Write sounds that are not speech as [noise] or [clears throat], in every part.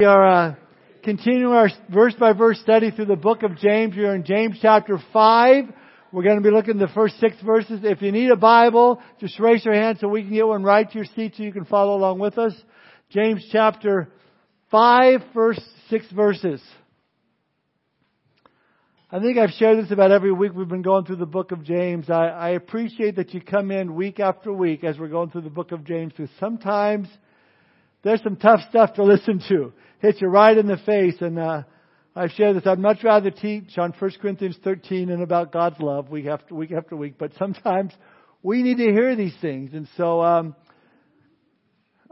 We are uh, continuing our verse by verse study through the book of James. We are in James chapter 5. We're going to be looking at the first six verses. If you need a Bible, just raise your hand so we can get one right to your seat so you can follow along with us. James chapter 5, first six verses. I think I've shared this about every week we've been going through the book of James. I, I appreciate that you come in week after week as we're going through the book of James because sometimes there's some tough stuff to listen to. Hits you right in the face and, uh, I've shared this. I'd much rather teach on 1 Corinthians 13 and about God's love week after week after week, but sometimes we need to hear these things. And so, um,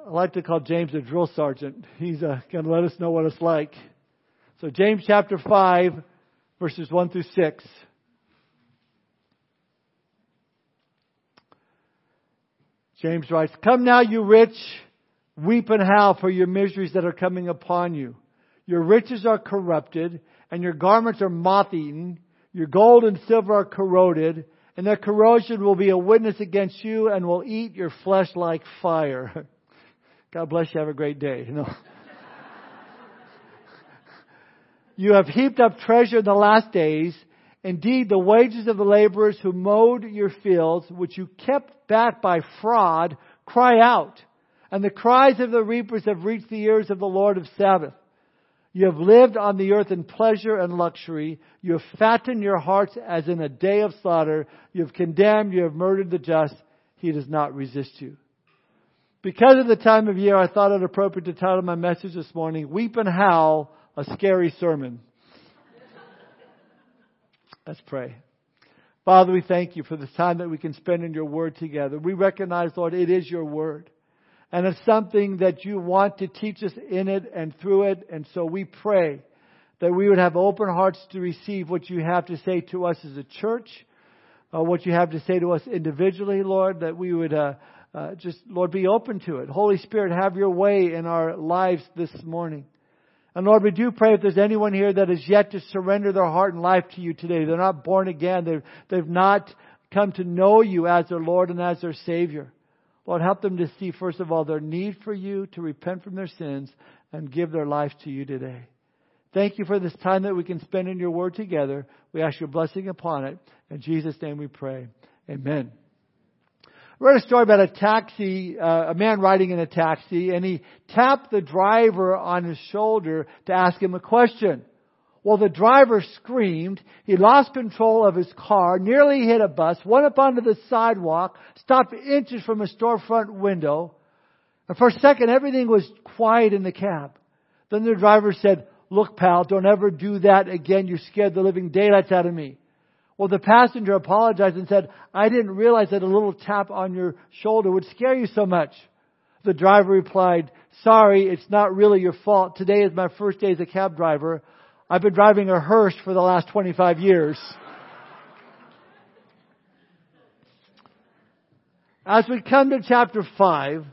I like to call James a drill sergeant. He's uh, going to let us know what it's like. So James chapter 5, verses 1 through 6. James writes, Come now, you rich, weep and howl for your miseries that are coming upon you. Your riches are corrupted, and your garments are moth eaten. Your gold and silver are corroded, and their corrosion will be a witness against you and will eat your flesh like fire. [laughs] God bless you. Have a great day. You know. [laughs] You have heaped up treasure in the last days. Indeed, the wages of the laborers who mowed your fields, which you kept back by fraud, cry out. And the cries of the reapers have reached the ears of the Lord of Sabaoth. You have lived on the earth in pleasure and luxury. You have fattened your hearts as in a day of slaughter. You have condemned, you have murdered the just. He does not resist you. Because of the time of year, I thought it appropriate to title my message this morning, Weep and Howl a scary sermon. Let's pray. Father, we thank you for this time that we can spend in your word together. We recognize, Lord, it is your word. And it's something that you want to teach us in it and through it. And so we pray that we would have open hearts to receive what you have to say to us as a church, uh, what you have to say to us individually, Lord, that we would uh, uh, just, Lord, be open to it. Holy Spirit, have your way in our lives this morning. And Lord, we do pray if there's anyone here that has yet to surrender their heart and life to you today. They're not born again. They've, they've not come to know you as their Lord and as their Savior. Lord, help them to see, first of all, their need for you, to repent from their sins, and give their life to you today. Thank you for this time that we can spend in your word together. We ask your blessing upon it. In Jesus' name we pray. Amen. I read a story about a taxi, uh, a man riding in a taxi, and he tapped the driver on his shoulder to ask him a question. Well, the driver screamed. He lost control of his car, nearly hit a bus, went up onto the sidewalk, stopped inches from a storefront window. And for a second, everything was quiet in the cab. Then the driver said, look, pal, don't ever do that again. You scared the living daylights out of me. Well, the passenger apologized and said, I didn't realize that a little tap on your shoulder would scare you so much. The driver replied, sorry, it's not really your fault. Today is my first day as a cab driver. I've been driving a hearse for the last 25 years. As we come to chapter 5,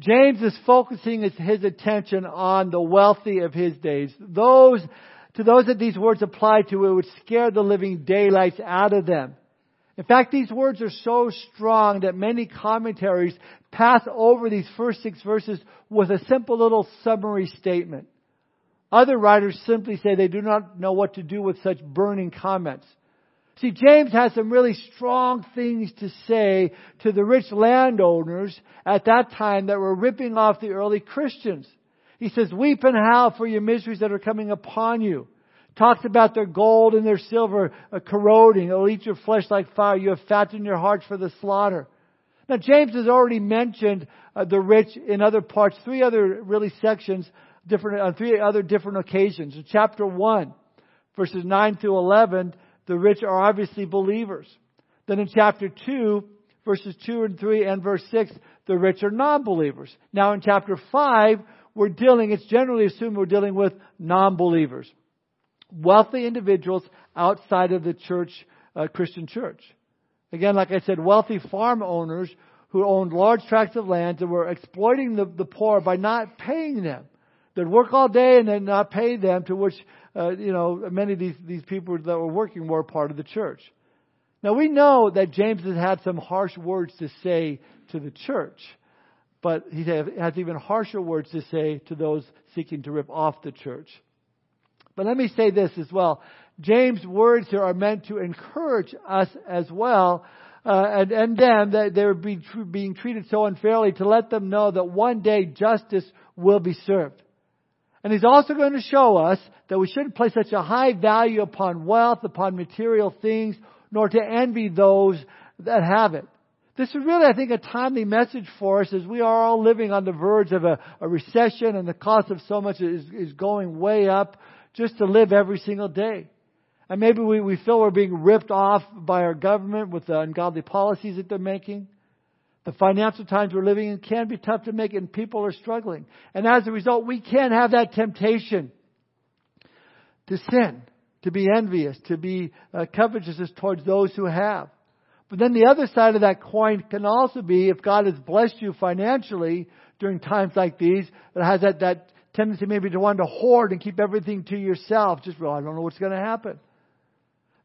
James is focusing his, attention on the wealthy of his days. Those to those that these words apply to, it would scare the living daylights out of them. In fact, these words are so strong that many commentaries pass over these first six verses with a simple little summary statement. Other writers simply say they do not know what to do with such burning comments. See, James has some really strong things to say to the rich landowners at that time that were ripping off the early Christians. He says, weep and howl for your miseries that are coming upon you. Talks about their gold and their silver corroding. It'll eat your flesh like fire. You have fattened your hearts for the slaughter. Now James has already mentioned uh, the rich in other parts, three other really sections, different, on three other different occasions. In chapter 1, verses 9 through 11, the rich are obviously believers. Then in chapter 2, verses 2 and 3 and verse 6, the rich are non-believers. Now in chapter 5, we're dealing, it's generally assumed we're dealing with non-believers. Wealthy individuals outside of the church, uh, Christian church. Again, like I said, wealthy farm owners who owned large tracts of land and were exploiting the, the poor by not paying them. They'd work all day and then not pay them, to which, uh, you know, many of these, these people that were working were part of the church. Now we know that James has had some harsh words to say to the church. but he has even harsher words to say to those seeking to rip off the church. But let me say this as well. James' words here are meant to encourage us as well, uh, and, and them that they're being treated so unfairly to let them know that one day justice will be served. And he's also going to show us that we shouldn't place such a high value upon wealth, upon material things, nor to envy those that have it. This is really, I think, a timely message for us as we are all living on the verge of a, a recession and the cost of so much is, is going way up just to live every single day. And maybe we, we feel we're being ripped off by our government with the ungodly policies that they're making. The financial times we're living in can be tough to make and people are struggling. And as a result, we can have that temptation to sin, to be envious, to be uh, covetous towards those who have. But then the other side of that coin can also be if God has blessed you financially during times like these, it has that, that tendency maybe to want to hoard and keep everything to yourself. Just, well, I don't know what's going to happen.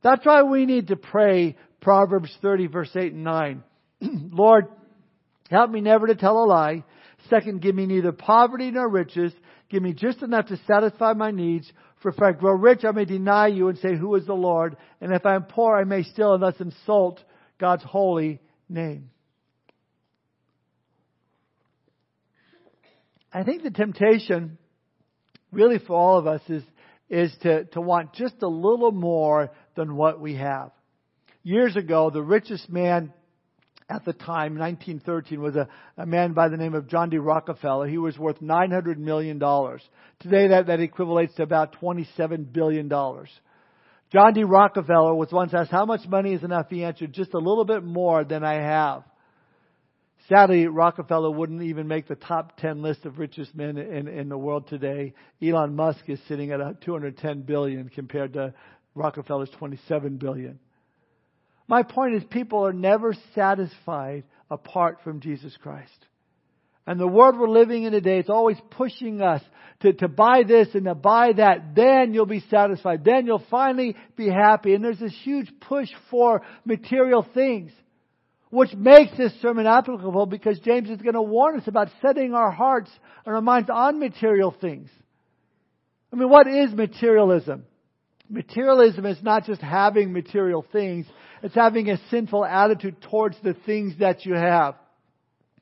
That's why we need to pray Proverbs 30 verse 8 and 9. [clears throat] Lord, help me never to tell a lie. Second, give me neither poverty nor riches. Give me just enough to satisfy my needs. For if I grow rich, I may deny you and say, Who is the Lord? And if I am poor, I may still and thus insult God's holy name. I think the temptation, really for all of us, is, is to, to want just a little more than what we have. Years ago, the richest man at the time, 1913, was a, a man by the name of John D. Rockefeller. He was worth $900 million. Today, that, that equates to about $27 billion. John D. Rockefeller was once asked, How much money is enough? He answered, Just a little bit more than I have. Sadly, Rockefeller wouldn't even make the top 10 list of richest men in, in the world today. Elon Musk is sitting at 210 billion compared to Rockefeller's 27 billion. My point is people are never satisfied apart from Jesus Christ. And the world we're living in today, it's always pushing us to, to buy this and to buy that. Then you'll be satisfied. Then you'll finally be happy. And there's this huge push for material things. Which makes this sermon applicable because James is going to warn us about setting our hearts and our minds on material things. I mean, what is materialism? Materialism is not just having material things, it's having a sinful attitude towards the things that you have.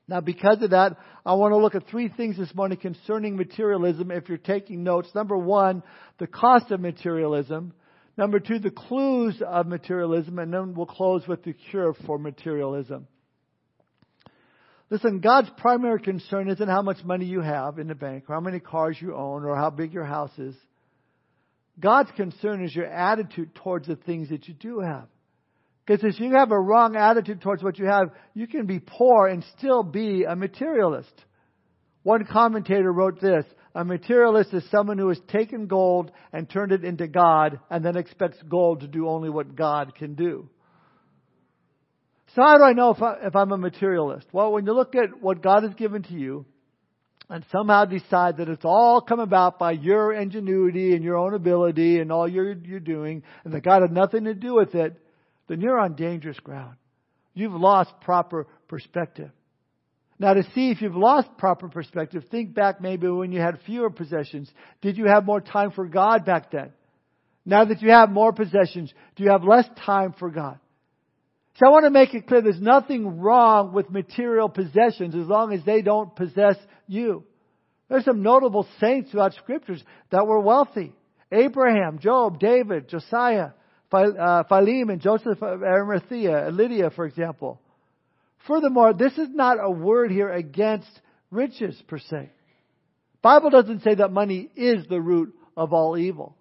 Now, because of that, I want to look at three things this morning concerning materialism if you're taking notes. Number one, the cost of materialism. Number two, the clues of materialism. And then we'll close with the cure for materialism. Listen, God's primary concern isn't how much money you have in the bank, or how many cars you own, or how big your house is. God's concern is your attitude towards the things that you do have. Because if you have a wrong attitude towards what you have, you can be poor and still be a materialist. One commentator wrote this A materialist is someone who has taken gold and turned it into God and then expects gold to do only what God can do. So, how do I know if, I, I'm a materialist? Well, when you look at what God has given to you, and somehow decide that it's all come about by your ingenuity and your own ability and all you're, you're doing, and that God had nothing to do with it, then you're on dangerous ground. You've lost proper perspective. Now, to see if you've lost proper perspective, think back maybe when you had fewer possessions. Did you have more time for God back then? Now that you have more possessions, do you have less time for God? So I want to make it clear there's nothing wrong with material possessions as long as they don't possess you. There's some notable saints throughout scriptures that were wealthy. Abraham, Job, David, Josiah Uh, Philemon, and Joseph of Arimathea, Lydia, for example. Furthermore, this is not a word here against riches per se. Bible doesn't say that money is the root of all evil.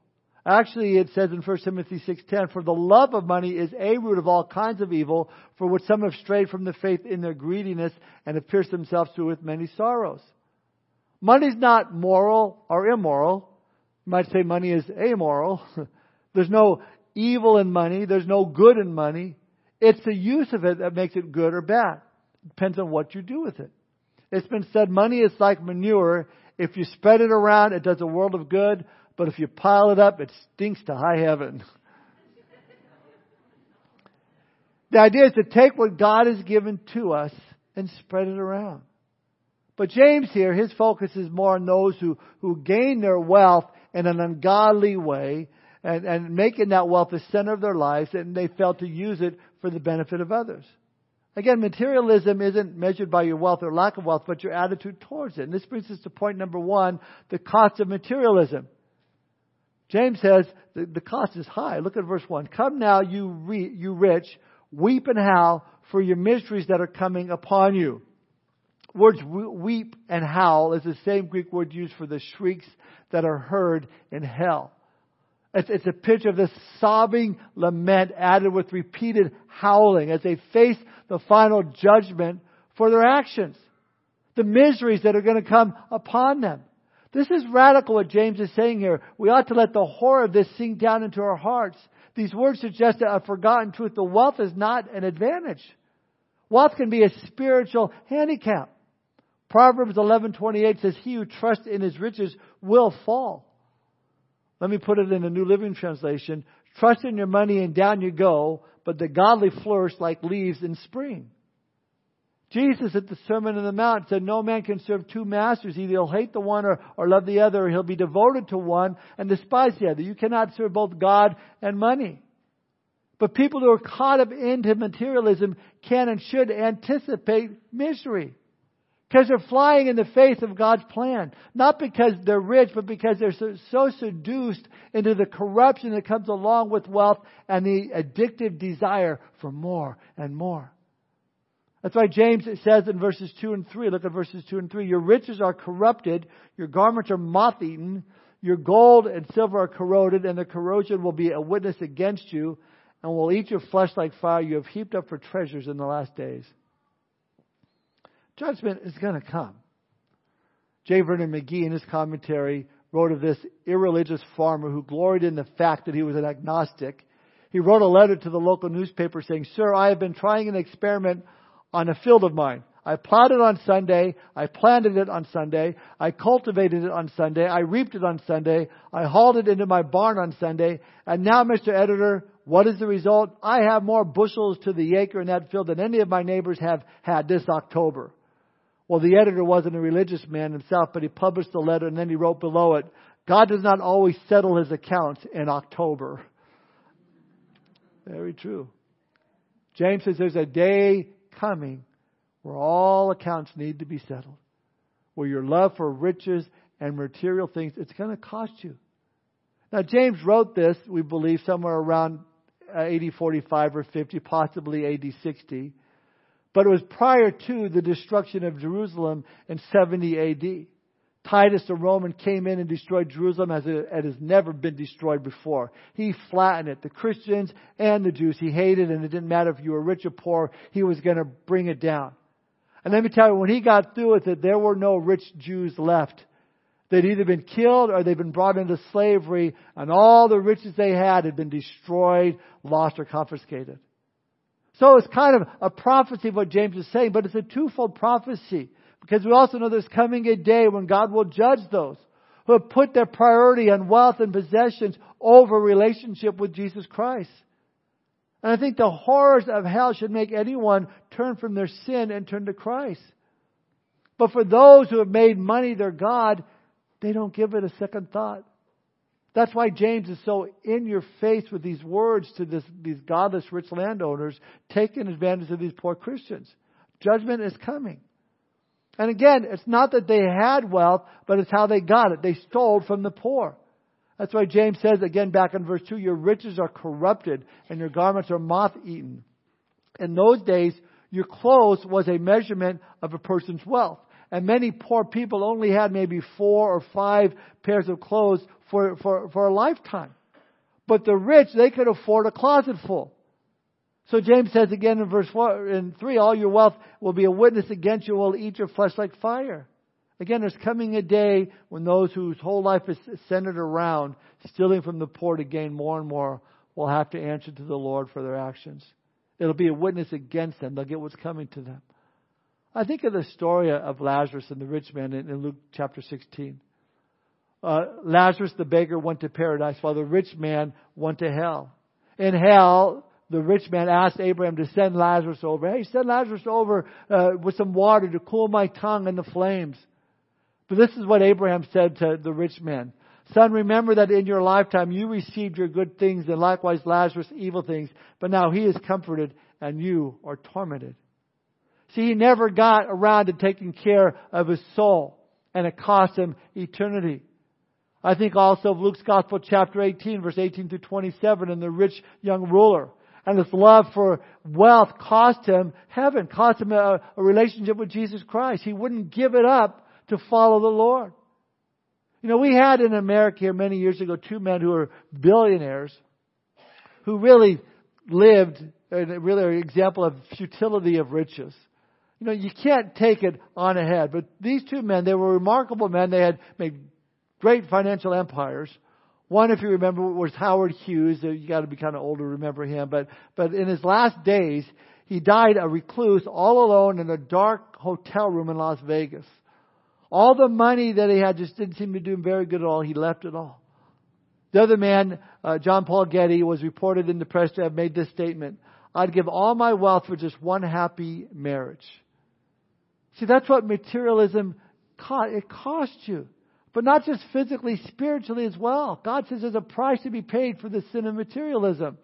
Actually, it says in 1 Timothy 6:10, "For the love of money is a root of all kinds of evil, for which some have strayed from the faith in their greediness and have pierced themselves through with many sorrows." Money is not moral or immoral. You might say money is amoral. [laughs] There's no evil in money. There's no good in money. It's the use of it that makes it good or bad. It depends on what you do with it. It's been said money is like manure. If you spread it around, it does a world of good. But if you pile it up, it stinks to high heaven. [laughs] the idea is to take what God has given to us and spread it around. But James here, his focus is more on those who, who gain their wealth in an ungodly way and, and making that wealth the center of their lives and they fail to use it for the benefit of others. Again, materialism isn't measured by your wealth or lack of wealth, but your attitude towards it. And this brings us to point number one, the cost of materialism. James says the, the cost is high. Look at verse 1. Come now, you, re, you rich, weep and howl for your miseries that are coming upon you words weep and howl is the same Greek word used for the shrieks that are heard in hell. It's, it's a picture of this sobbing lament added with repeated howling as they face the final judgment for their actions. The miseries that are going to come upon them. This is radical what James is saying here. We ought to let the horror of this sink down into our hearts. These words suggest a forgotten truth. The wealth is not an advantage. Wealth can be a spiritual handicap. Proverbs 11:28 says, "He who trusts in his riches will fall." Let me put it in the New Living Translation: "Trust in your money and down you go, but the godly flourish like leaves in spring." Jesus at the Sermon on the Mount said, No man can serve two masters. Either he'll hate the one or, or love the other, or he'll be devoted to one and despise the other. You cannot serve both God and money. But people who are caught up into materialism can and should anticipate misery. Because they're flying in the face of God's plan. Not because they're rich, but because they're so, so, seduced into the corruption that comes along with wealth and the addictive desire for more and more. That's why James says in verses 2 and 3, look at verses 2 and 3, your riches are corrupted, your garments are moth eaten, your gold and silver are corroded, and the corrosion will be a witness against you, and will eat your flesh like fire. You have heaped up for treasures in the last days. Judgment is going to come. J. Vernon McGee, in his commentary, wrote of this irreligious farmer who gloried in the fact that he was an agnostic. He wrote a letter to the local newspaper saying, Sir, I have been trying an experiment on a field of mine. I plowed it on Sunday. I planted it on Sunday. I cultivated it on Sunday. I reaped it on Sunday. I hauled it into my barn on Sunday. And now, Mr. Editor, what is the result? I have more bushels to the acre in that field than any of my neighbors have had this October. Well, the editor wasn't a religious man himself, but he published the letter and then he wrote below it, God does not always settle his accounts in October. Very true. James says there's a day coming where all accounts need to be settled. Where your love for riches and material things, it's going to cost you. Now, James wrote this, we believe, somewhere around AD 45 or 50, possibly AD 60. But it was prior to the destruction of Jerusalem in 70 AD. Titus the Roman came in and destroyed Jerusalem as it, has never been destroyed before. He flattened it. The Christians and the Jews he hated, and it didn't matter if you were rich or poor, he was going to bring it down. And let me tell you, when he got through with it, there were no rich Jews left. They'd either been killed or they'd been brought into slavery, and all the riches they had had been destroyed, lost, or confiscated. So it's kind of a prophecy of what James is saying, but it's a twofold prophecy. Because we also know there's coming a day when God will judge those who have put their priority on wealth and possessions over relationship with Jesus Christ. And I think the horrors of hell should make anyone turn from their sin and turn to Christ. But for those who have made money their God, they don't give it a second thought. That's why James is so in your face with these words to this, these godless rich landowners taking advantage of these poor Christians. Judgment is coming. And again, it's not that they had wealth, but it's how they got it. They stole from the poor. That's why James says again back in verse 2, your riches are corrupted and your garments are moth eaten. In those days, your clothes was a measurement of a person's wealth. And many poor people only had maybe four or five pairs of clothes for, for, for a lifetime. But the rich, they could afford a closet full. So James says again in verse four, in 3, all your wealth will be a witness against you, will eat your flesh like fire. Again, there's coming a day when those whose whole life is centered around stealing from the poor to gain more and more will have to answer to the Lord for their actions. It'll be a witness against them. They'll get what's coming to them. I think of the story of Lazarus and the rich man in, Luke chapter 16. Uh, Lazarus the beggar went to paradise while the rich man went to hell. In hell, the rich man asked Abraham to send Lazarus over. Hey, send Lazarus over uh, with some water to cool my tongue in the flames. But this is what Abraham said to the rich man. Son, remember that in your lifetime you received your good things and likewise Lazarus evil things, but now he is comforted and you are tormented. See, he never got around to taking care of his soul and it cost him eternity. I think also of Luke's Gospel chapter 18 verse 18 through 27 and the rich young ruler and his love for wealth cost him heaven, cost him a, a relationship with Jesus Christ. He wouldn't give it up to follow the Lord. You know, we had in America here many years ago two men who were billionaires who really lived, really an example of futility of riches. You know, you can't take it on ahead. But these two men, they were remarkable men. They had made great financial empires. One, if you remember, was Howard Hughes. You got to be kind of old to remember him. But, but in his last days, he died a recluse all alone in a dark hotel room in Las Vegas. All the money that he had just didn't seem to do him very good at all. He left it all. The other man, uh, John Paul Getty, was reported in the press to have made this statement. I'd give all my wealth for just one happy marriage. See, that's what materialism cost. It costs you but not just physically, spiritually as well. God says there's a price to be paid for the sin of materialism.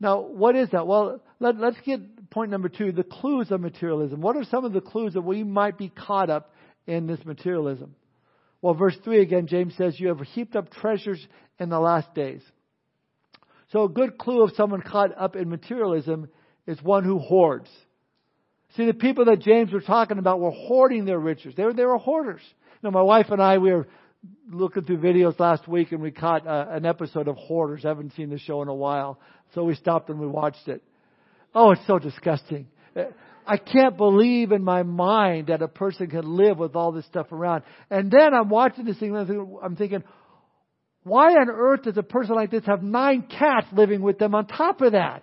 Now, what is that? Well, let, us get point number two the clues of materialism. What are some of the clues that we might be caught up in this materialism? Well, verse 3 again, James says, You have heaped up treasures in the last days. So, a good clue of someone caught up in materialism is one who hoards. See, the people that James was talking about were hoarding their riches. They were, they were hoarders know, my wife and I, we were looking through videos last week and we caught uh, an episode of Hoarders. I haven't seen the show in a while. So we stopped and we watched it. Oh, it's so disgusting. Uh, I can't believe in my mind that a person can live with all this stuff around. And then I'm watching this thing and I'm thinking, why on earth does a person like this have nine cats living with them on top of that?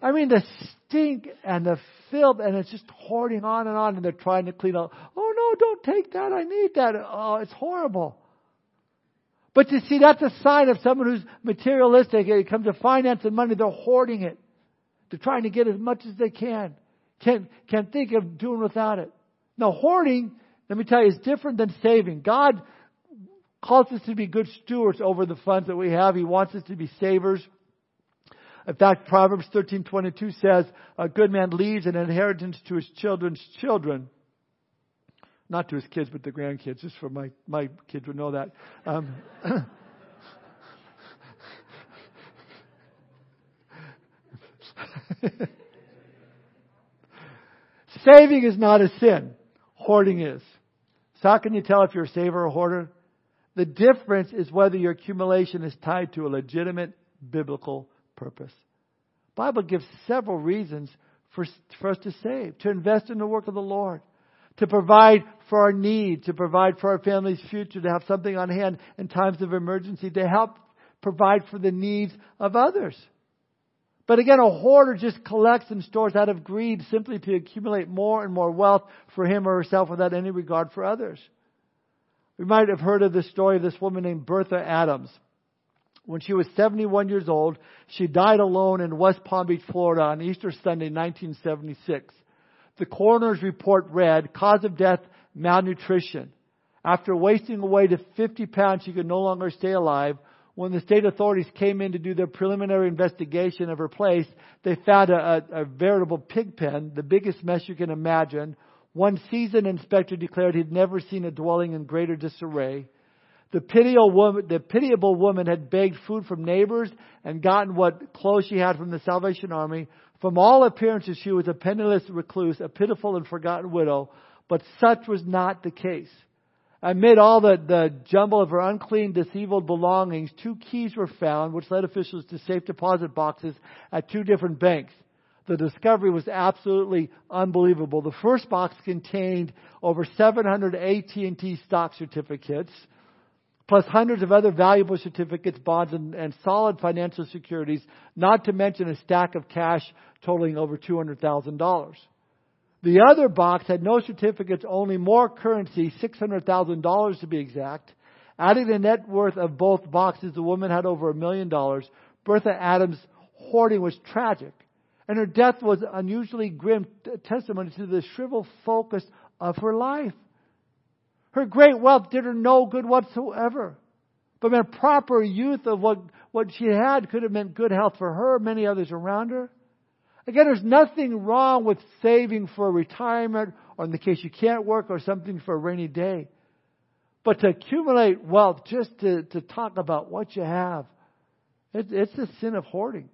I mean, the stink and the filth, and it's just hoarding on and on, and they're trying to clean up. Oh no, don't take that. I need that. Oh, it's horrible. But you see, that's a sign of someone who's materialistic. It comes to finance and money, they're hoarding it. They're trying to get as much as they can. Can't, can't think of doing without it. Now, hoarding, let me tell you, is different than saving. God calls us to be good stewards over the funds that we have. He wants us to be savers. In fact, Proverbs 13:22 says, "A good man leaves an inheritance to his children's children." Not to his kids, but the grandkids. Just for my my kids would know that. Um, [laughs] Saving is not a sin. Hoarding is. So how can you tell if you're a saver or a hoarder? The difference is whether your accumulation is tied to a legitimate biblical purpose. Bible gives several reasons for, for us to save, to invest in the work of the Lord, to provide for our needs, to provide for our family's future, to have something on hand in times of emergency, to help provide for the needs of others. But again, a hoarder just collects and stores out of greed simply to accumulate more and more wealth for him or herself without any regard for others. We might have heard of the story of this woman named Bertha Adams. When she was 71 years old, she died alone in West Palm Beach, Florida on Easter Sunday, 1976. The coroner's report read, cause of death, malnutrition. After wasting away to 50 pounds, she could no longer stay alive. When the state authorities came in to do their preliminary investigation of her place, they found a, a, a veritable pig pen, the biggest mess you can imagine. One seasoned inspector declared he'd never seen a dwelling in greater disarray. The pitiable woman, the pitiable woman had begged food from neighbors and gotten what clothes she had from the Salvation Army. From all appearances, she was a penniless recluse, a pitiful and forgotten widow, but such was not the case. Amid all the, the jumble of her unclean, disheveled belongings, two keys were found, which led officials to safe deposit boxes at two different banks. The discovery was absolutely unbelievable. The first box contained over 700 AT&T stock certificates, plus hundreds of other valuable certificates, bonds, and, and, solid financial securities, not to mention a stack of cash totaling over $200,000. The other box had no certificates, only more currency, $600,000 to be exact. Adding the net worth of both boxes, the woman had over a million dollars. Bertha Adams hoarding was tragic, and her death was unusually grim testimony to the shriveled focus of her life. Her great wealth did her no good whatsoever. But a proper use of what, what she had could have meant good health for her, many others around her. Again, there's nothing wrong with saving for retirement or in the case you can't work or something for a rainy day. But to accumulate wealth just to, to talk about what you have, it, it's a sin of hoarding.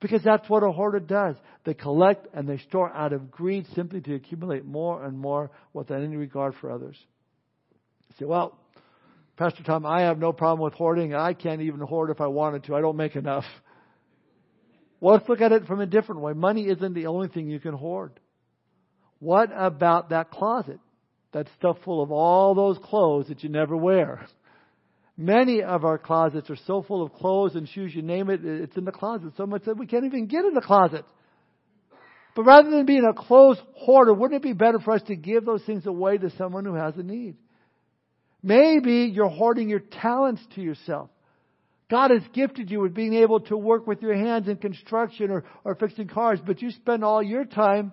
Because that's what a hoarder does. They collect and they store out of greed simply to accumulate more and more without any regard for others. Say, well, Pastor Tom, I have no problem with hoarding. I can't even hoard if I wanted to. I don't make enough. Well, let's look at it from a different way. Money isn't the only thing you can hoard. What about that closet? That stuff full of all those clothes that you never wear. Many of our closets are so full of clothes and shoes, you name it, it's in the closet. So much that we can't even get in the closet. But rather than being a clothes hoarder, wouldn't it be better for us to give those things away to someone who has a need? Maybe you're hoarding your talents to yourself. God has gifted you with being able to work with your hands in construction or, or fixing cars, but you spend all your time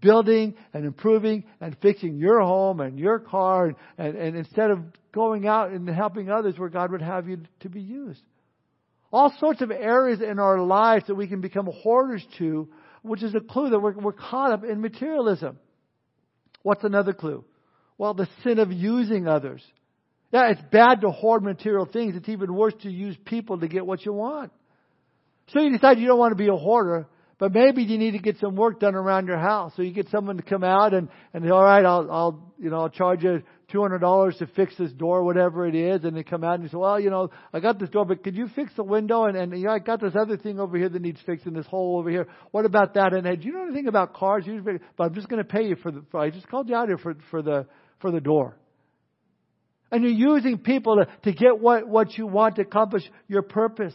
building and improving and fixing your home and your car and, and, and instead of going out and helping others where God would have you to be used. All sorts of areas in our lives that we can become hoarders to, which is a clue that we're, we're caught up in materialism. What's another clue? Well, the sin of using others. Yeah, it's bad to hoard material things. It's even worse to use people to get what you want. So you decide you don't want to be a hoarder, but maybe you need to get some work done around your house. So you get someone to come out and, and all right, I'll, I'll, you know, I'll charge you $200 to fix this door, whatever it is. And they come out and say, well, you know, I got this door, but could you fix the window? And, and you know, I got this other thing over here that needs fixing, this hole over here. What about that? And hey, do you know anything about cars? But I'm just going to pay you for the, for, I just called you out here for, for the, for the door. And you're using people to, to get what, what you want to accomplish your purpose.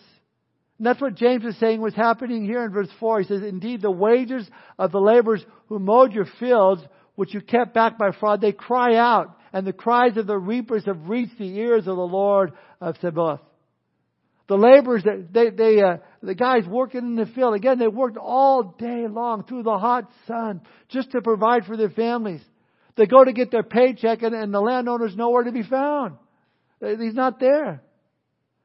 And that's what James is saying was happening here in verse 4. He says, Indeed, the wages of the laborers who mowed your fields, which you kept back by fraud, they cry out, and the cries of the reapers have reached the ears of the Lord of Sabaoth. The laborers, that they, they, uh, the guys working in the field, again, they worked all day long through the hot sun just to provide for their families. They go to get their paycheck and, and the landowner's nowhere to be found. He's not there.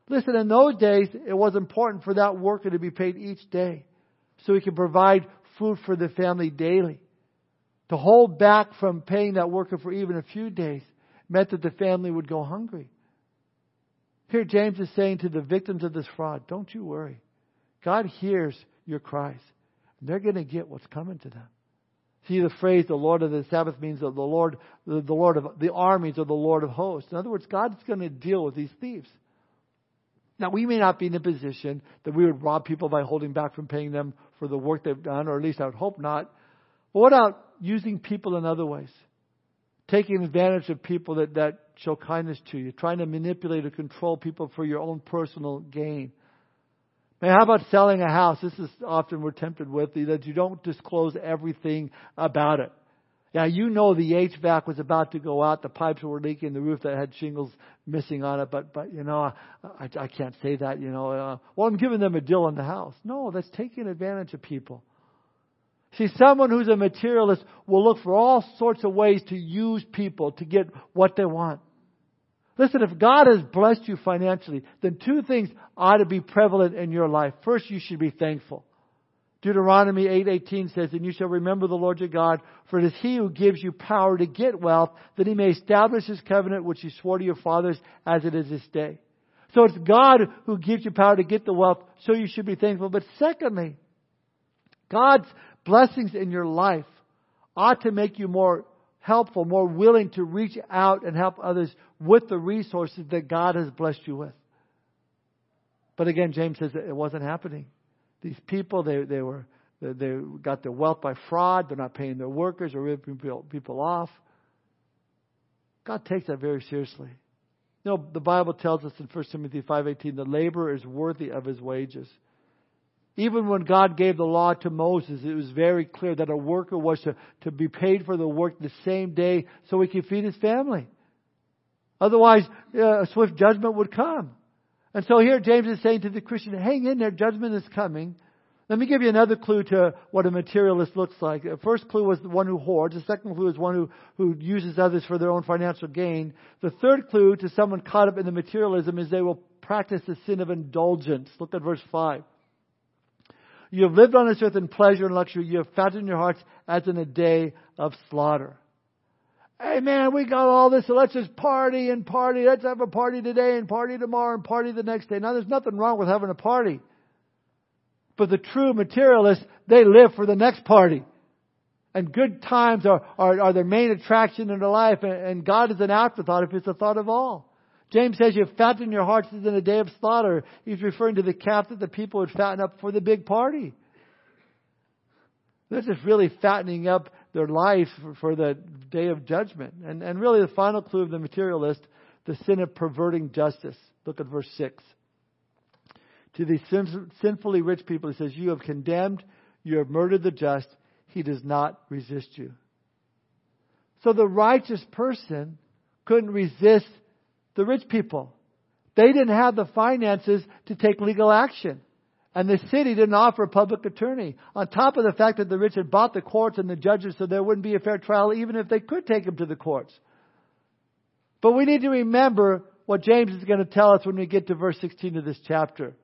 Listen, in those days, it was important for that worker to be paid each day so he could provide food for the family daily. To hold back from paying that worker for even a few days meant that the family would go hungry. Here, James is saying to the victims of this fraud, don't you worry. God hears your cries. They're going to get what's coming to them. See the phrase "the Lord of the Sabbath" means the Lord, the, the Lord of the armies, or the Lord of hosts. In other words, God's going to deal with these thieves. Now, we may not be in a position that we would rob people by holding back from paying them for the work they've done, or at least I would hope not. But what about using people in other ways? Taking advantage of people that, that show kindness to you, trying to manipulate or control people for your own personal gain. Now, how about selling a house? This is often we're tempted with that you don't disclose everything about it. Now you know the HVAC was about to go out, the pipes were leaking, the roof that had shingles missing on it, but but you know I, I can't say that. You know, uh, well I'm giving them a deal on the house. No, that's taking advantage of people. See, someone who's a materialist will look for all sorts of ways to use people to get what they want. Listen, if God has blessed you financially, then two things ought to be prevalent in your life. First, you should be thankful. Deuteronomy 8:18 says, "And you shall remember the Lord your God, for it is he who gives you power to get wealth, that he may establish his covenant which he swore to your fathers as it is this day." So it's God who gives you power to get the wealth, so you should be thankful. But secondly, God's blessings in your life ought to make you more helpful, more willing to reach out and help others with the resources that God has blessed you with. But again, James says it wasn't happening. These people, they, they were, they, they got their wealth by fraud. They're not paying their workers or ripping people, off. God takes that very seriously. You know, the Bible tells us in 1 Timothy 5.18, the laborer is worthy of his wages. Even when God gave the law to Moses, it was very clear that a worker was to, to be paid for the work the same day so he could feed his family. Otherwise, uh, a swift judgment would come. And so here James is saying to the Christian, hang in there, judgment is coming. Let me give you another clue to what a materialist looks like. The first clue was the one who hoards. The second clue is one who, who uses others for their own financial gain. The third clue to someone caught up in the materialism is they will practice the sin of indulgence. Look at verse 5. You have lived on this earth in pleasure and luxury. You have fattened your hearts as in a day of slaughter. Hey man, we got all this, so let's just party and party. Let's have a party today and party tomorrow and party the next day. Now there's nothing wrong with having a party. But the true materialists, they live for the next party. And good times are, are, are their main attraction in their life, and, and God is an afterthought if it's a thought of all. James says you fatten your hearts as in a day of slaughter. He's referring to the calf that the people would fatten up for the big party. They're just really fattening up their life for, the day of judgment. And, and really the final clue of the materialist, the sin of perverting justice. Look at verse 6 to these sinfully rich people, he says, You have condemned, you have murdered the just. He does not resist you. So the righteous person couldn't resist the rich people. They didn't have the finances to take legal action. And the city didn't offer a public attorney. On top of the fact that the rich had bought the courts and the judges so there wouldn't be a fair trial even if they could take him to the courts. But we need to remember what James is going to tell us when we get to verse 16 of this chapter.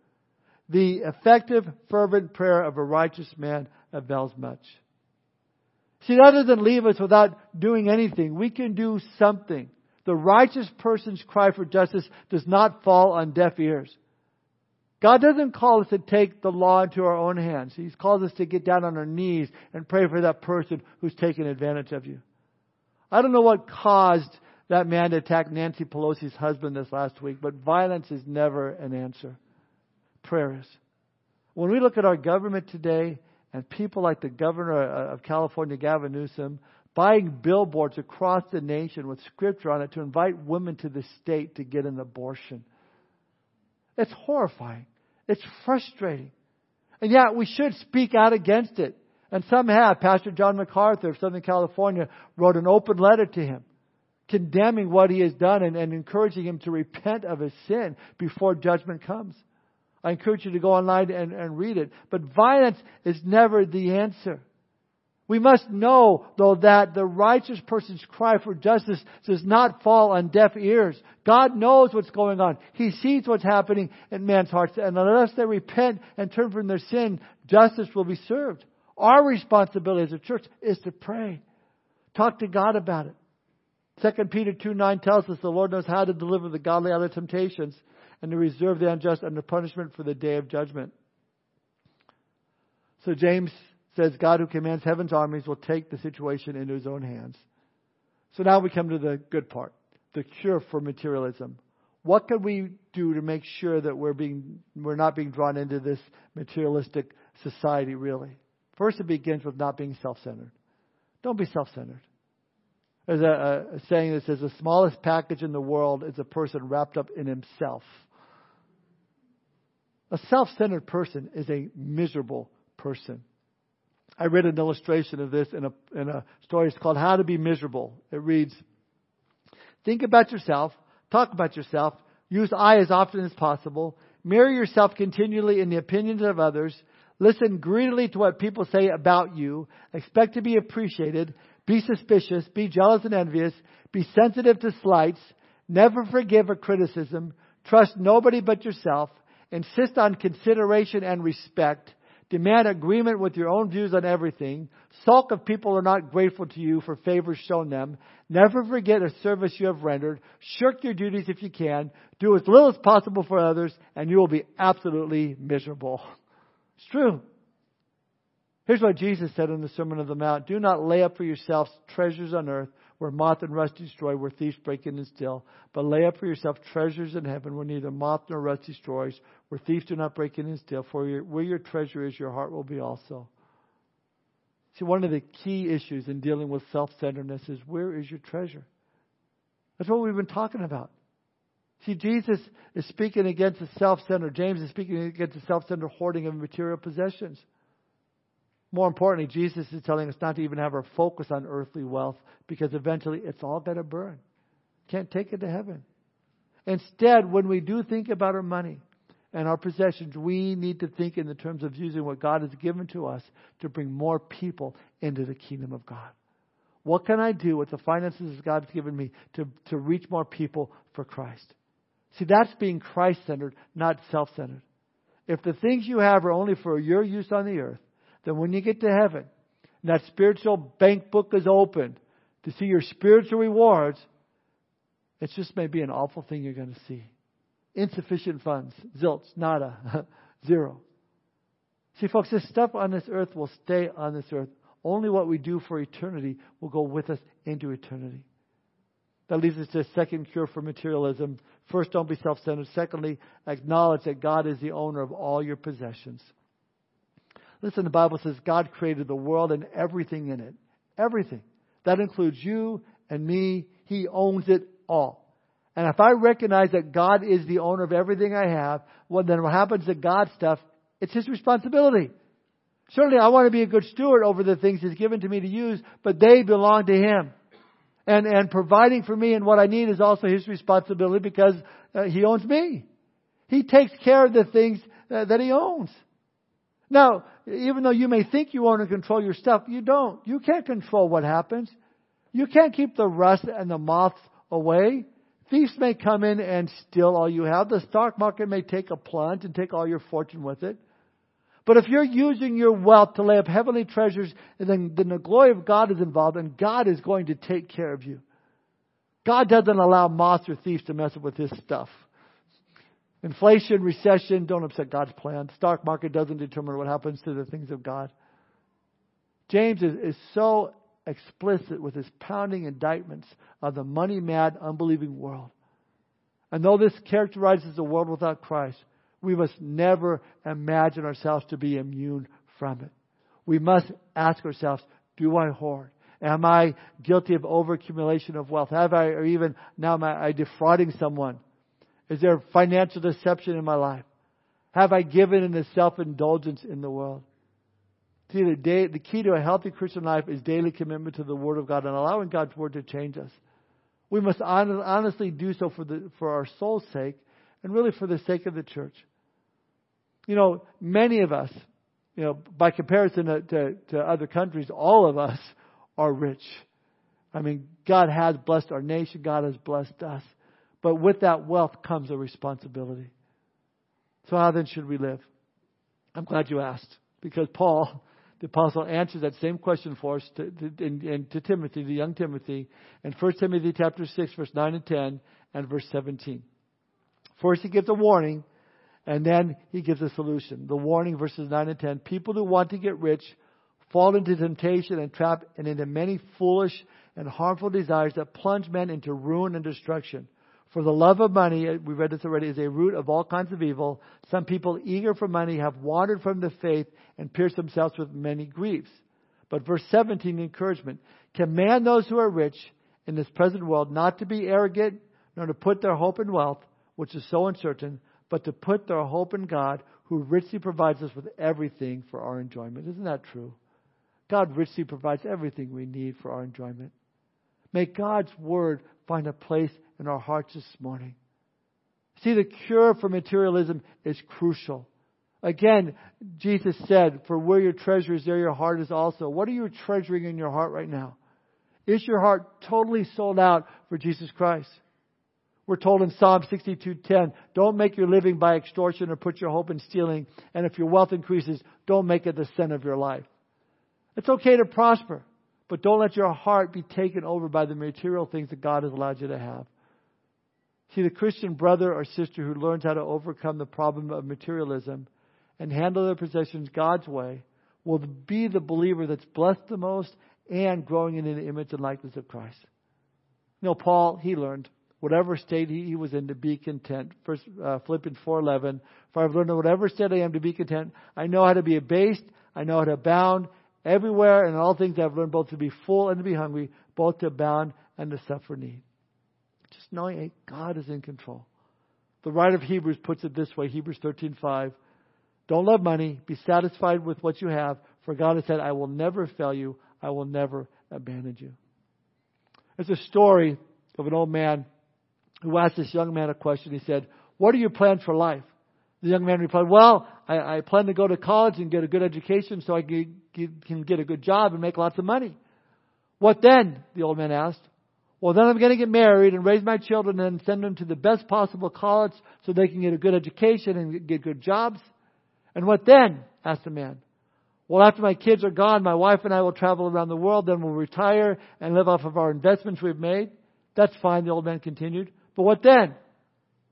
The effective, fervent prayer of a righteous man avails much. See, that doesn't leave us without doing anything. We can do something. The righteous person's cry for justice does not fall on deaf ears. God doesn't call us to take the law into our own hands. He calls us to get down on our knees and pray for that person who's taken advantage of you. I don't know what caused that man to attack Nancy Pelosi's husband this last week, but violence is never an answer Prayer is. When we look at our government today and people like the governor of California, Gavin Newsom, buying billboards across the nation with scripture on it to invite women to the state to get an abortion. It's horrifying. It's frustrating. And yet we should speak out against it. And some have. Pastor John MacArthur of Southern California wrote an open letter to him, condemning what he has done and, and encouraging him to repent of his sin before judgment comes. I encourage you to go online and, and read it. But violence is never the answer. We must know, though, that the righteous person's cry for justice does not fall on deaf ears. God knows what's going on. He sees what's happening in man's hearts. And unless they repent and turn from their sin, justice will be served. Our responsibility as a church is to pray. Talk to God about it. 2 Peter 2 9 tells us the Lord knows how to deliver the godly out of temptations and to reserve the unjust under punishment for the day of judgment. So James says God who commands heaven's armies will take the situation into his own hands. So now we come to the good part, the cure for materialism. What can we do to make sure that we're being we're not being drawn into this materialistic society really? First it begins with not being self-centered. Don't be self-centered. There's a, a saying that says the smallest package in the world is a person wrapped up in himself. A self centered person is a miserable person. I read an illustration of this in a, in a story. It's called How to Be Miserable. It reads Think about yourself, talk about yourself, use I as often as possible, mirror yourself continually in the opinions of others, listen greedily to what people say about you, expect to be appreciated, be suspicious, be jealous and envious, be sensitive to slights, never forgive a criticism, trust nobody but yourself, Insist on consideration and respect. Demand agreement with your own views on everything. Sulk if people are not grateful to you for favors shown them. Never forget a service you have rendered. Shirk your duties if you can. Do as little as possible for others, and you will be absolutely miserable. It's true. Here's what Jesus said in the Sermon on the Mount Do not lay up for yourselves treasures on earth where moth and rust destroy, where thieves break in and steal. But lay up for yourself treasures in heaven where neither moth nor rust destroys, where thieves do not break in and steal. For your, where your treasure is, your heart will be also. See, one of the key issues in dealing with self centeredness is where is your treasure? That's what we've been talking about. See, Jesus is speaking against the self centered. James is speaking against the self centered hoarding of material possessions. More importantly, Jesus is telling us not to even have our focus on earthly wealth because eventually it's all going to burn. Can't take it to heaven. Instead, when we do think about our money and our possessions, we need to think in the terms of using what God has given to us to bring more people into the kingdom of God. What can I do with the finances that God's given me to, to reach more people for Christ? See, that's being Christ centered, not self centered. If the things you have are only for your use on the earth, then when you get to heaven, and that spiritual bank book is opened to see your spiritual rewards, it's just maybe an awful thing you're going to see. Insufficient funds, zilch, nada, [laughs] zero. See, folks, this stuff on this earth will stay on this earth. Only what we do for eternity will go with us into eternity. That leads us to a second cure for materialism. First, don't be self centered. Secondly, acknowledge that God is the owner of all your possessions. Listen, the Bible says God created the world and everything in it. Everything. That includes you and me. He owns it all. And if I recognize that God is the owner of everything I have, well, then what happens to God's stuff? It's His responsibility. Certainly, I want to be a good steward over the things He's given to me to use, but they belong to Him. And, and providing for me and what I need is also His responsibility because uh, He owns me. He takes care of the things uh, that He owns. Now, even though you may think you own and control your stuff, you don't. You can't control what happens. You can't keep the rust and the moths away. Thieves may come in and steal all you have. The stock market may take a plunge and take all your fortune with it. But if you're using your wealth to lay up heavenly treasures, then, then the glory of God is involved, and God is going to take care of you. God doesn't allow moths or thieves to mess with His stuff. Inflation, recession don't upset God's plan. Stock market doesn't determine what happens to the things of God. James is, is so explicit with his pounding indictments of the money mad, unbelieving world. And though this characterizes a world without Christ, we must never imagine ourselves to be immune from it. We must ask ourselves, do I hoard? Am I guilty of overaccumulation of wealth? Have I, or even now am I defrauding someone? Is there financial deception in my life? Have I given in the self-indulgence in the world? See, the, day, the key to a healthy Christian life is daily commitment to the Word of God and allowing God's Word to change us. We must honestly do so for, the, for our soul's sake and really for the sake of the church. You know, many of us, you know, by comparison to, to, to other countries, all of us are rich. I mean, God has blessed our nation, God has blessed us. But with that wealth comes a responsibility. So how then should we live? I'm glad you asked because Paul, the apostle, answers that same question for us to, to, to Timothy, the young Timothy, in 1 Timothy chapter 6, verse 9 and 10, and verse 17. First, he gives a warning, and then he gives a solution. The warning, verses 9 and 10. People who want to get rich fall into temptation and trap and into many foolish and harmful desires that plunge men into ruin and destruction. For the love of money, uh, we read this already, is a root of all kinds of evil. Some people eager for money have wandered from the faith and pierced themselves with many griefs. But verse 17, encouragement. Command those who are rich in this present world not to be arrogant, nor to put their hope in wealth, which is so uncertain, but to put their hope in God, who richly provides us with everything for our enjoyment. Isn't that true? God richly provides everything we need for our enjoyment. May God's word find a place in our hearts this morning. See, the cure for materialism is crucial. Again, Jesus said, For where your treasure is, there your heart is also. What are you treasuring in your heart right now? Is your heart totally sold out for Jesus Christ? We're told in Psalm 62:10, don't make your living by extortion or put your hope in stealing, and if your wealth increases, don't make it the sin of your life. It's okay to prosper, but don't let your heart be taken over by the material things that God has allowed you to have. See, the Christian brother or sister who learns how to overcome the problem of materialism and handle their possessions God's way will be the believer that's blessed the most and growing in the image and likeness of Christ. You know, Paul, he learned whatever state he, was in to be content. First, uh, Philippians 4.11, For I've learned in whatever state I am to be content. I know how to be abased. I know how to abound. Everywhere and in all things I've learned both to be full and to be hungry, both to abound and to suffer need. Knowing God is in control. The writer of Hebrews puts it this way, Hebrews 13:5. Don't love money, be satisfied with what you have, for God has said, I will never fail you, I will never abandon you. It's a story of an old man who asked this young man a question. He said, What are your plans for life? The young man replied, Well, I, I plan to go to college and get a good education so I can get, can get a good job and make lots of money. What then? The old man asked. Well, then I'm going to get married and raise my children and send them to the best possible college so they can get a good education and get good jobs. And what then? asked the man. Well, after my kids are gone, my wife and I will travel around the world, then we'll retire and live off of our investments we've made. That's fine, the old man continued. But what then?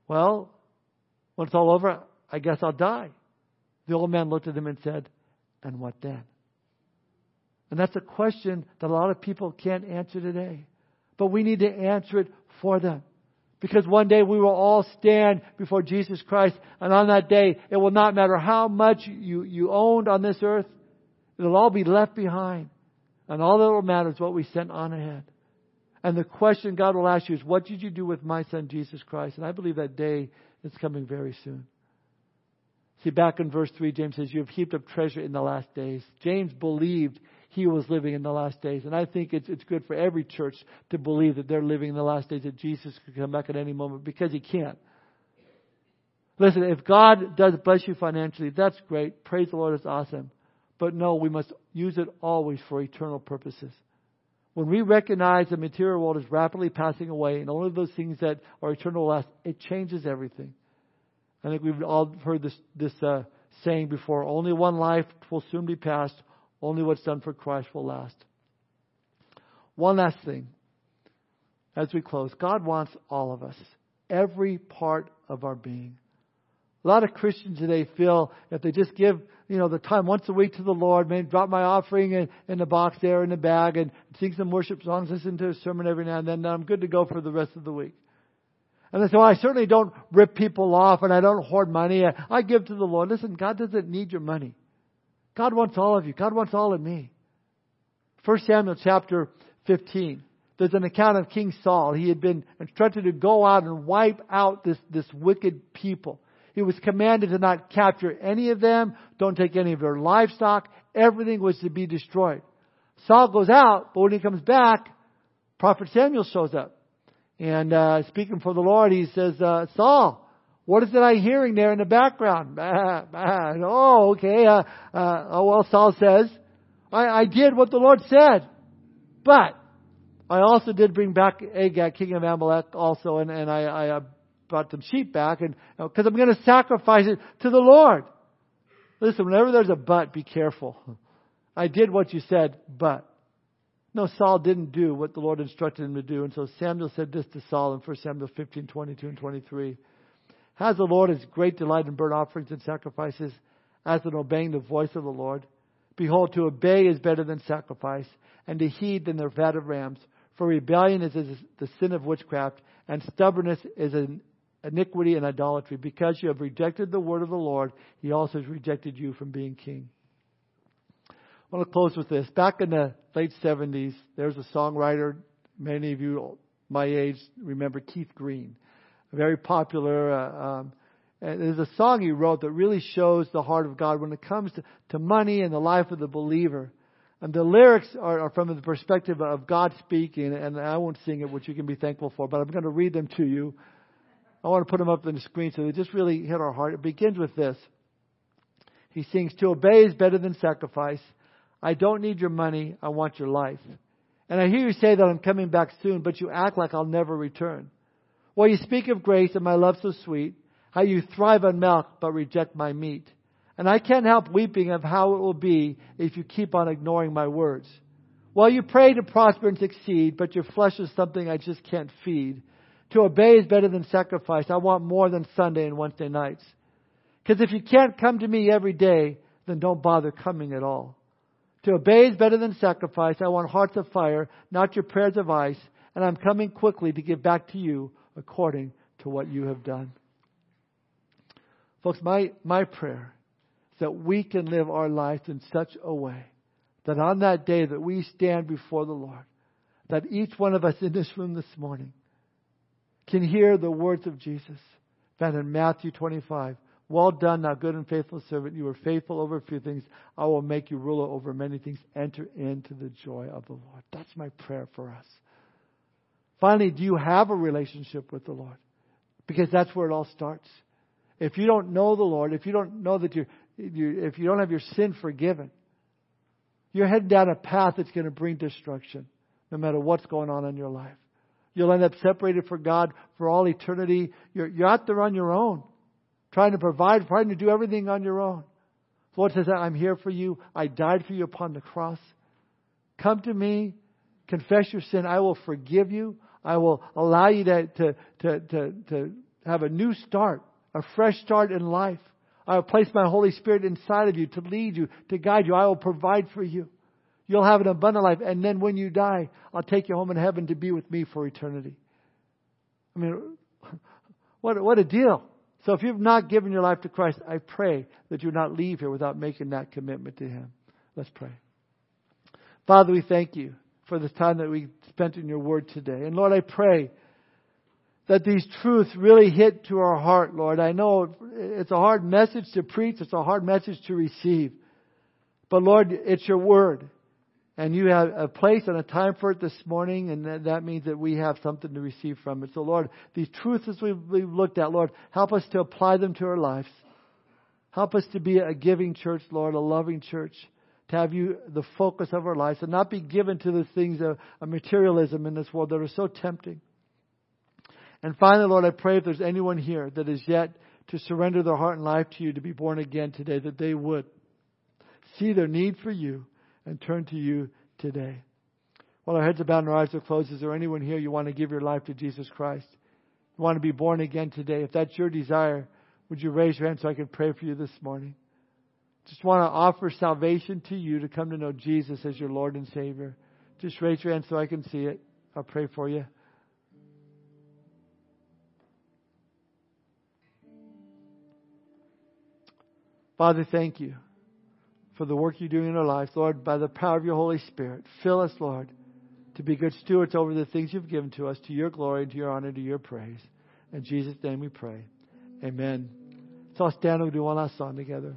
Well, when it's all over, I guess I'll die. The old man looked at him and said, And what then? And that's a question that a lot of people can't answer today. But we need to answer it for them. Because one day we will all stand before Jesus Christ, and on that day, it will not matter how much you, you owned on this earth, it'll all be left behind. And all that will matter is what we sent on ahead. And the question God will ask you is, What did you do with my son Jesus Christ? And I believe that day is coming very soon. See, back in verse 3, James says, You have heaped up treasure in the last days. James believed he was living in the last days. And I think it's, it's good for every church to believe that they're living in the last days, that Jesus could come back at any moment because he can't. Listen, if God does bless you financially, that's great. Praise the Lord, it's awesome. But no, we must use it always for eternal purposes. When we recognize the material world is rapidly passing away and only those things that are eternal last, it changes everything. I think we've all heard this, this uh, saying before only one life will soon be passed, only what's done for Christ will last. One last thing as we close God wants all of us, every part of our being. A lot of Christians today feel if they just give, you know, the time once a week to the Lord, maybe drop my offering in, in the box there in the bag and sing some worship songs, listen to a sermon every now and then, then I'm good to go for the rest of the week. And they say, well, I certainly don't rip people off and I don't hoard money. I give to the Lord. Listen, God doesn't need your money. God wants all of you. God wants all of me. 1 Samuel chapter 15. There's an account of King Saul. He had been instructed to go out and wipe out this, this wicked people. He was commanded to not capture any of them, don't take any of their livestock. Everything was to be destroyed. Saul goes out, but when he comes back, Prophet Samuel shows up. And uh, speaking for the Lord, he says, uh, Saul, what is it I'm hearing there in the background? [laughs] Oh, okay. Uh, uh, oh, well, Saul says, I, I did what the Lord said. But I also did bring back Agag, king of Amalek, also, and, and I, I uh, brought some sheep back, and because I'm going to sacrifice it to the Lord. Listen, whenever there's a but, be careful. [laughs] I did what you said, but. No, Saul didn't do what the Lord instructed him to do. And so Samuel said this to Saul in 1 Samuel 15, 22 and 23. Has the Lord his great delight in burnt offerings and sacrifices as in obeying the voice of the Lord? Behold, to obey is better than sacrifice, and to heed than the fat of rams. For rebellion is the sin of witchcraft, and stubbornness is an iniquity and idolatry. Because you have rejected the word of the Lord, he also has rejected you from being king. I want to close with this. Back in the late 70s, there was a songwriter, many of you my age remember Keith Green, very popular. Uh, um, and there's a song he wrote that really shows the heart of God when it comes to, to money and the life of the believer. And the lyrics are, are from the perspective of God speaking, and I won't sing it, which you can be thankful for, but I'm going to read them to you. I want to put them up on the screen so they just really hit our heart. It begins with this. He sings, To obey is better than sacrifice I don't need your money. I want your life. And I hear you say that I'm coming back soon, but you act like I'll never return. Well, you speak of grace and my love so sweet, how you thrive on milk but reject my meat. And I can't help weeping of how it will be if you keep on ignoring my words. Well, you pray to prosper and succeed, but your flesh is something I just can't feed. To obey is better than sacrifice. I want more than Sunday and Wednesday nights. Because if you can't come to me every day, then don't bother coming at all. To obey is better than sacrifice. I want hearts of fire, not your prayers of ice. And I'm coming quickly to give back to you according to what you have done. Folks, my, my prayer is that we can live our lives in such a way that on that day that we stand before the Lord, that each one of us in this room this morning can hear the words of Jesus found in Matthew 25. Well done, thou good and faithful servant. You were faithful over a few things. I will make you ruler over many things. Enter into the joy of the Lord. That's my prayer for us. Finally, do you have a relationship with the Lord? Because that's where it all starts. If you don't know the Lord, if you don't know that you're, you, if you don't have your sin forgiven, you're heading down a path that's going to bring destruction, no matter what's going on in your life. You'll end up separated from God for all eternity. You're, you're out there on your own, trying to provide, trying to do everything on your own. The Lord says, I'm here for you. I died for you upon the cross. Come to me, confess your sin. I will forgive you. I will allow you to, to, to, to, to have a new start, a fresh start in life. I will place my Holy Spirit inside of you to lead you, to guide you. I will provide for you. You'll have an abundant life. And then when you die, I'll take you home in heaven to be with me for eternity. I mean, [laughs] what, what a deal. So if you've not given your life to Christ, I pray that you not leave here without making that commitment to Him. Let's pray. Father, we thank you for the time that we spent in your word today. And Lord, I pray that these truths really hit to our heart, Lord. I know it's a hard message to preach, it's a hard message to receive. But Lord, it's your word. And you have a place and a time for it this morning, and that means that we have something to receive from it. So, Lord, these truths as we've, looked at, Lord, help us to apply them to our lives. Help us to be a giving church, Lord, a loving church, to have you the focus of our lives, and not be given to the things of, materialism in this world that are so tempting. And finally, Lord, I pray if there's anyone here that is yet to surrender their heart and life to you, to be born again today, that they would see their need for you and turn to you today. While our heads are bowed and our eyes are closed, is there anyone here you want to give your life to Jesus Christ? You want to be born again today? If that's your desire, would you raise your hand so I can pray for you this morning? Just want to offer salvation to you to come to know Jesus as your Lord and Savior. Just raise your hand so I can see it. I'll pray for you. Father, thank you for the work you do in our lives. Lord, by the power of your Holy Spirit, fill us, Lord, to be good stewards over the things you've given to us, to your glory, to your honor, to your praise. In Jesus' name we pray. Amen. So I'll stand and we'll do one last song together.